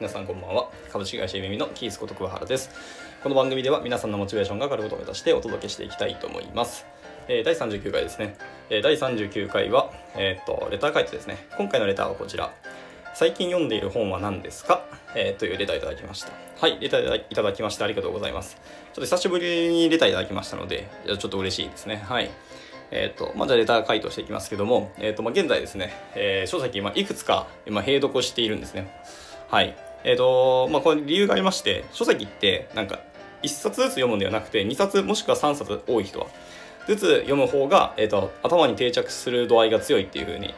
皆さんこんばんは。株式会社ゆめみのキースこと桑原です。この番組では皆さんのモチベーションが上がることを目指してお届けしていきたいと思います、えー第39回ですね、えー第39回は、えーっとレター回答ですね。今回のレターはこちら。最近読んでいる本は何ですか、えーというレターいただきました。はいレターいただきましてありがとうございます。ちょっと久しぶりにレターいただきましたのでちょっと嬉しいですね。はい。えーとまあ、じゃあレター回答していきますけども、えーとまあ、現在ですね、えー書籍、まあ、いくつか今併読しているんですね。はい。えーとまあ、これ理由がありまして書籍ってなんか1冊ずつ読むんではなくて2冊もしくは3冊多い人はずつ読む方が、えー、と頭に定着する度合いが強いっていうふうに、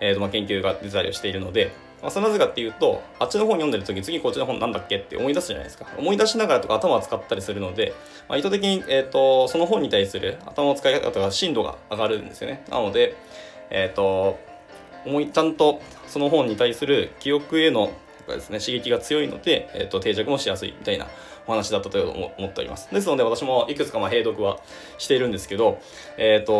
えーとまあ、研究が出たりをしているので、まあ、それなぜかっていうとあっちの本読んでる時次こっちの本なんだっけって思い出すじゃないですか。思い出しながらとか頭を使ったりするので、まあ、意図的に、えー、とその本に対する頭の使い方が深度が上がるんですよね。なのでえっ、と思いちゃんとその本に対する記憶へのですね、刺激が強いので、えー、と定着もしやすいみたいなお話だったと思思っております。ですので私もいくつかまあ併読はしているんですけどえっ、と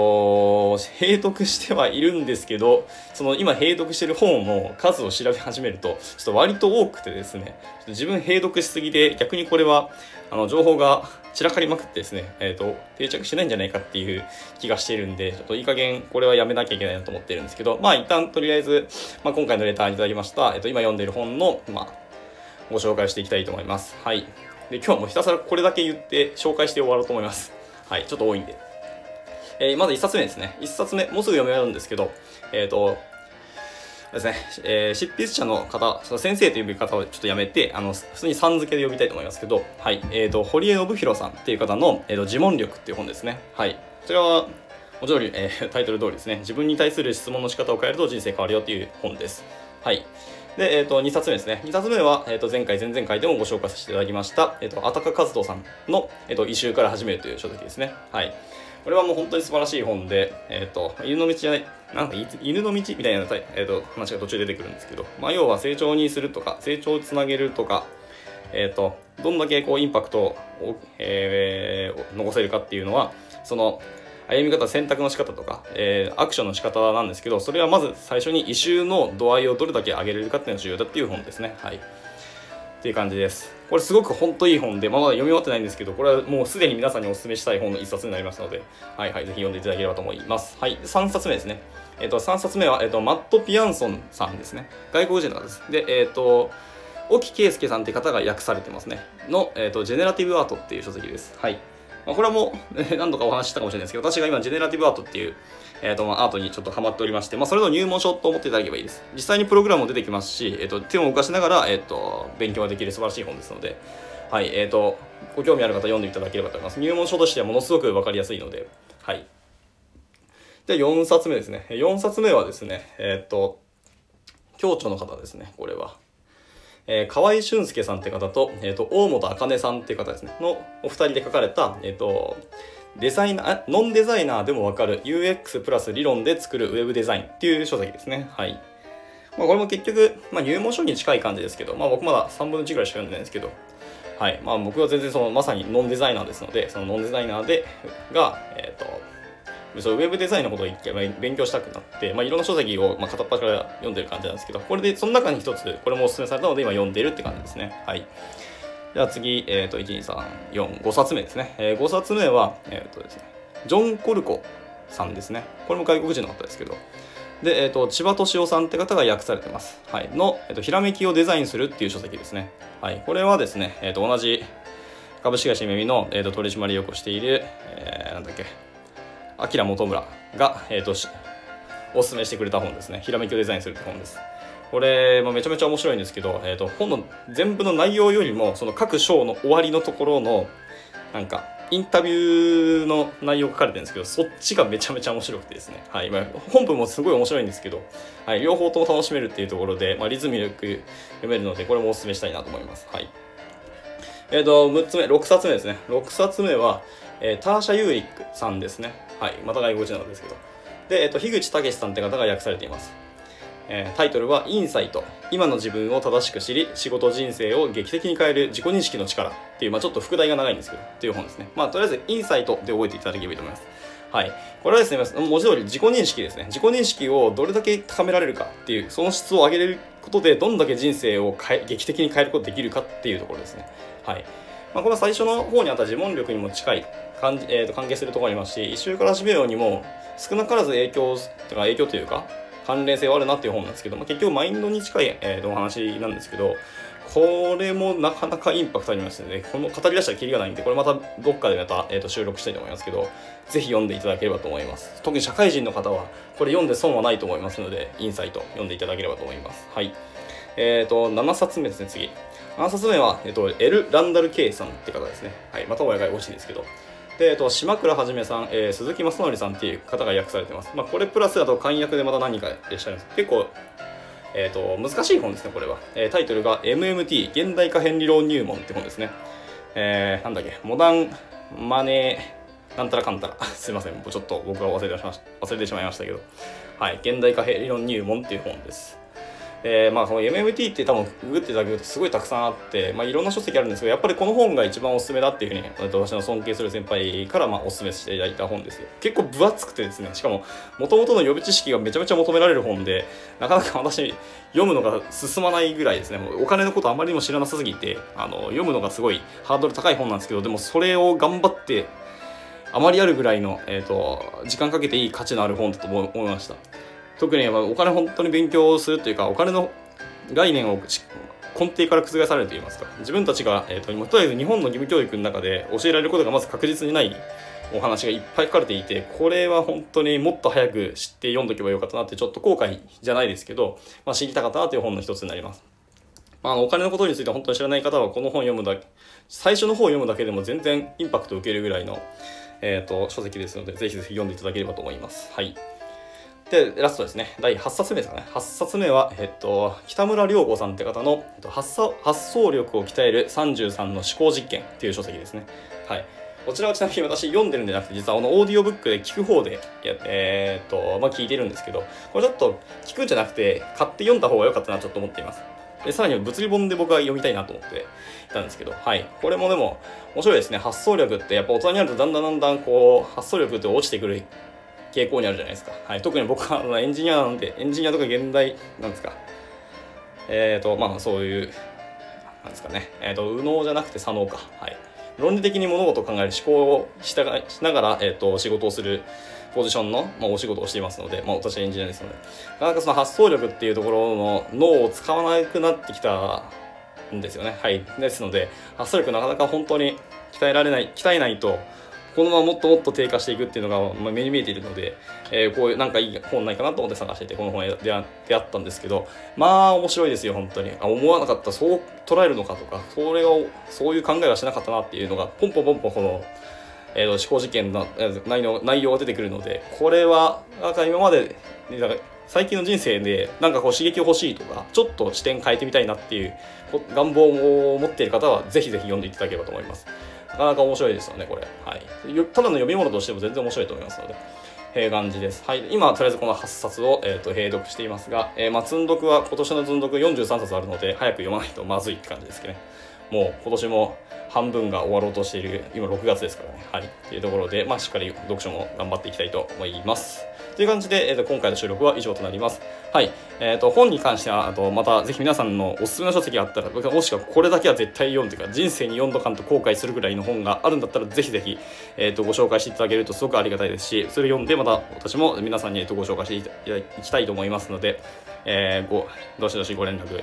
併読してはいるんですけどその今併読してる本の数を調べ始めるとちょっと割と多くてですね自分併読しすぎで逆にこれはあの情報が散らかりまくってですね、えー、と定着しないんじゃないかっていう気がしているんでちょっといい加減これはやめなきゃいけないなと思ってるんですけどまあ一旦とりあえず、まあ、今回のレターにいただきました、えー、と今読んでいる本の、まあ、ご紹介していきたいと思います。はい。で今日はもうひたすらこれだけ言って紹介して終わろうと思いますはいちょっと多いんで、えーまず1冊目ですね1冊目もうすぐ読めるんですけどえっ、とですね、えー執筆者の方、その先生という呼び方をちょっとやめて、あの普通にさん付けで呼びたいと思いますけど、はい、えー、と堀江信弘さんっていう方の、えー、と自問力っていう本ですね。はい、こちらは文字通り、えータイトル通りですね、自分に対する質問の仕方を変えると人生変わるよっていう本です。はい。で、えー、と2冊目ですね。2冊目は、えー、と前回、前々回でもご紹介させていただきました、えー、とあたか和人さんの、えー、と異臭から始めるという書籍ですね。はい。これはもう本当に素晴らしい本で、えっ、と、犬の道じゃない、なんか犬の道みたいな、えー、と話が途中出てくるんですけど、まあ、要は成長にするとか、成長をつなげるとか、えっ、と、どんだけこうインパクトを、えー残せるかっていうのは、その、歩み方、選択の仕方とか、えーアクションの仕方なんですけど、それはまず最初に異臭の度合いをどれだけ上げれるかっていうのが重要だっていう本ですね。はい。っていう感じです。これすごく本当いい本で、まあ、まだ読み終わってないんですけど、これはもうすでに皆さんにお勧めしたい本の一冊になりますので、はいはい、ぜひ読んでいただければと思います。はい、3冊目ですね。えっ、と、3冊目は、えっ、と、マット・ピアンソンさんですね。外国人の方です。で、えっ、と、沖圭介さんって方が訳されてますね。の、えっ、と、ジェネラティブアートっていう書籍です。はい。まあ、これはもう、え ー何度かお話ししたかもしれないですけど、私が今、ジェネラティブアートっていう、えーとまあ、アートにちょっとハマっておりまして、まあ、それの入門書と思っていただければいいです。実際にプログラムも出てきますし、えー、と手を動かしながら、えー、と勉強ができる素晴らしい本ですので、はいえー、とご興味ある方読んでいただければと思います。入門書としてはものすごく分かりやすいので、はい。で、4冊目ですね。4冊目はですね、えっ、と、教著の方ですね、これは。えー河合俊介さんって方と,、えー、と大本茜さんって方ですね。のお二人で書かれた、えー、とデザイナーノンデザイナーでも分かる UX プラス理論で作るウェブデザインっていう書籍ですね。はい、まあ、これも結局、まあ、入門書に近い感じですけど、まあ、僕まだ3分の1ぐらいしか読んでないんですけどはい。まあ、僕は全然そのまさにノンデザイナーですのでそのノンデザイナーでが、えー、とそうウェブデザインのことを一回勉強したくなって、まあ、いろんな書籍を、まあ、片っ端から読んでる感じなんですけど、これで、その中に一つ、これもお勧めされたので、今読んでるって感じですね。はい。では次、えっ、と、1、2、3、4、5冊目ですね。えー、5冊目は、えっ、とですね、ジョン・コルコさんですね。これも外国人の方ですけど、で、えっ、と、千葉敏夫さんって方が訳されてます。はい。の、えっ、と、ひらめきをデザインするっていう書籍ですね。はい。これはですね、えっ、と、同じ株式会社めみの、えー、と取締役をしている、えーなんだっけ、明本村が、えー、としおすすめしてくれた本ですね。ひらめきをデザインするって本です。これもめちゃめちゃ面白いんですけど、えー、と本の全部の内容よりもその各章の終わりのところのなんかインタビューの内容書かれてるんですけどそっちがめちゃめちゃ面白くてですね、はいまあ、本文もすごい面白いんですけど、はい、両方とも楽しめるっていうところで、まあ、リズムよく読めるのでこれもおすすめしたいなと思います。はいえー、と6つ目6冊目ですね6冊目は、えーターシャ・ユーリックさんですねはいまた外国人なんですけど。で、えー、と樋口武さんって方が訳されています、えータイトルは「インサイト。今の自分を正しく知り仕事人生を劇的に変える自己認識の力」っていう、まあ、ちょっと副題が長いんですけどっていう本ですね。まあとりあえずインサイトで覚えていただければいいと思います。はい、これはですね文字通り自己認識ですね。自己認識をどれだけ高められるかっていうその質を上げれることでどんだけ人生を変え劇的に変えることができるかっていうところですね。はい。まあ、これは最初の方にあった自問力にも近い関,、えー、と関係するところありますし一周から始めようにも少なからず影響とか影響というか関連性はあるなっていう本なんですけど、まあ、結局マインドに近い、えー、お話なんですけどこれもなかなかインパクトありましたね。この語り出したらキリがないんで、これまたどっかでまた、えー、と収録したいと思いますけど、ぜひ読んでいただければと思います。特に社会人の方は、これ読んで損はないと思いますので、インサイト読んでいただければと思います。はい。えっ、ー、と、7冊目ですね、次。7冊目は、えっ、ー、と、エル・ランダル・ケイさんって方ですね。はい。また親が欲しいんですけど。で、えっと、島倉はじめさん、えー、鈴木正則さんっていう方が訳されてます。まあ、これプラスだと簡約でまた何かいらっしゃるんです。結構、えーと、難しい本ですね、これは。えー、タイトルが MMT 現代化変理論入門って本ですね。えー、なんだっけ、モダンマネーなんたらかんたら。すいません、もうちょっと僕は忘れてしま忘れてしまいましたけど。はい、現代化変理論入門っていう本です。えー、まあこの MMT って多分ググっていただけるとすごいたくさんあって、まあ、いろんな書籍あるんですけどやっぱりこの本が一番おすすめだっていうふうに私の尊敬する先輩からまあおすすめしていただいた本です結構分厚くてですねしかももともとの予備知識がめちゃめちゃ求められる本でなかなか私読むのが進まないぐらいですね。お金のことあまりにも知らなさすぎてあの読むのがすごいハードル高い本なんですけどでもそれを頑張ってあまりあるぐらいの、えー、と時間かけていい価値のある本だと思いました。特にお金本当に勉強するというかお金の概念を根底から覆されるといいますか？自分たちが、えーと、とりあえず日本の義務教育の中で教えられることがまず確実にないお話がいっぱい書かれていてこれは本当にもっと早く知って読んどけばよかったなってちょっと後悔じゃないですけど、まあ、知りたかったなという本の一つになります。まあ、お金のことについて本当に知らない方はこの本読むだけ最初の方を読むだけでも全然インパクトを受けるぐらいの、えーと書籍ですのでぜひぜひ読んでいただければと思います。はいで、ラストですね。第8冊目ですかね。8冊目は、えっと、北村良子さんって方の、えっと、発想発想力を鍛える33の思考実験っていう書籍ですね。はい。こちらはちなみに私読んでるんじゃなくて、実はあのオーディオブックで聞く方でや、えー、っと、まあ、聞いてるんですけど、これちょっと聞くんじゃなくて、買って読んだ方が良かったなちょっと思っています。で、さらに物理本で僕は読みたいなと思っていたんですけど、はい。これもでも面白いですね。発想力ってやっぱ大人になるとだんだんだんだんこう、発想力って落ちてくる傾向にあるじゃないですか。はい、特に僕はエンジニアなので、エンジニアとか現代、なんですか。えっ、ー、と、まあそういう、なんですかね。えっ、ー、と、右脳じゃなくて左脳か。はい。論理的に物事を考える思考をししながら、えっ、ー、と、仕事をするポジションの、まあ、お仕事をしていますので、まあ、私はエンジニアですので、なかなかその発想力っていうところの脳を使わなくなってきたんですよね。はい。ですので、発想力なかなか本当に鍛えられない、鍛えないと、このままもっともっと低下していくっていうのが、目に見えているので、えー、こういうなんかいい本ないかなと思って探しててこの本へ出会ったんですけどまあ面白いですよ本当にあ思わなかったそう捉えるのかとかそれをそういう考えはしなかったなっていうのがポンポンポンポンこの、えー、思考事件の内容内容が出てくるのでこれはなんか今までなんか最近の人生でなんかこう刺激欲しいとかちょっと視点変えてみたいなっていう願望を持っている方はぜひぜひ読んでいただければと思います。なかなか面白いですよね、これ。はい。ただの読み物としても全然面白いと思いますので。えー、感じです。はい。今、とりあえずこの8冊を、えーと、閉読していますが、えー、まあ、積んどくは今年の積んどく43冊あるので、早く読まないとまずいって感じですけどね。もう今年も半分が終わろうとしている、今6月ですからね。はい。というところで、まあ、しっかり読書も頑張っていきたいと思います。という感じで、えーと、今回の収録は以上となります。はい。えっ、ー、と、本に関しては、あと、またぜひ皆さんのおすすめの書籍があったら、もしくはこれだけは絶対読んでか、人生に読んどかんと後悔するぐらいの本があるんだったら、ぜひぜひ、え、ー、と、ご紹介していただけるとすごくありがたいですし、それを読んで、また私も皆さんに、えー、とご紹介していきたいと思いますので、えー、ご、どしどしご連絡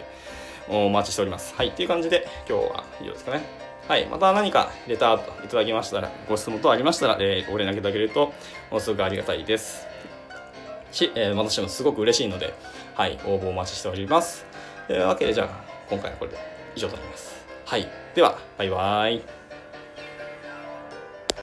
お待ちしております。はい。っていう感じで、今日は以上ですかね。はい。また何かレターといただきましたら、ご質問等ありましたら、えー、ご連絡いただけると、ものすごくありがたいです。し、えー、私もすごく嬉しいので、はい、応募お待ちしております。というわけで、じゃあ、今回はこれで以上となります。はい。では、バイバーイ。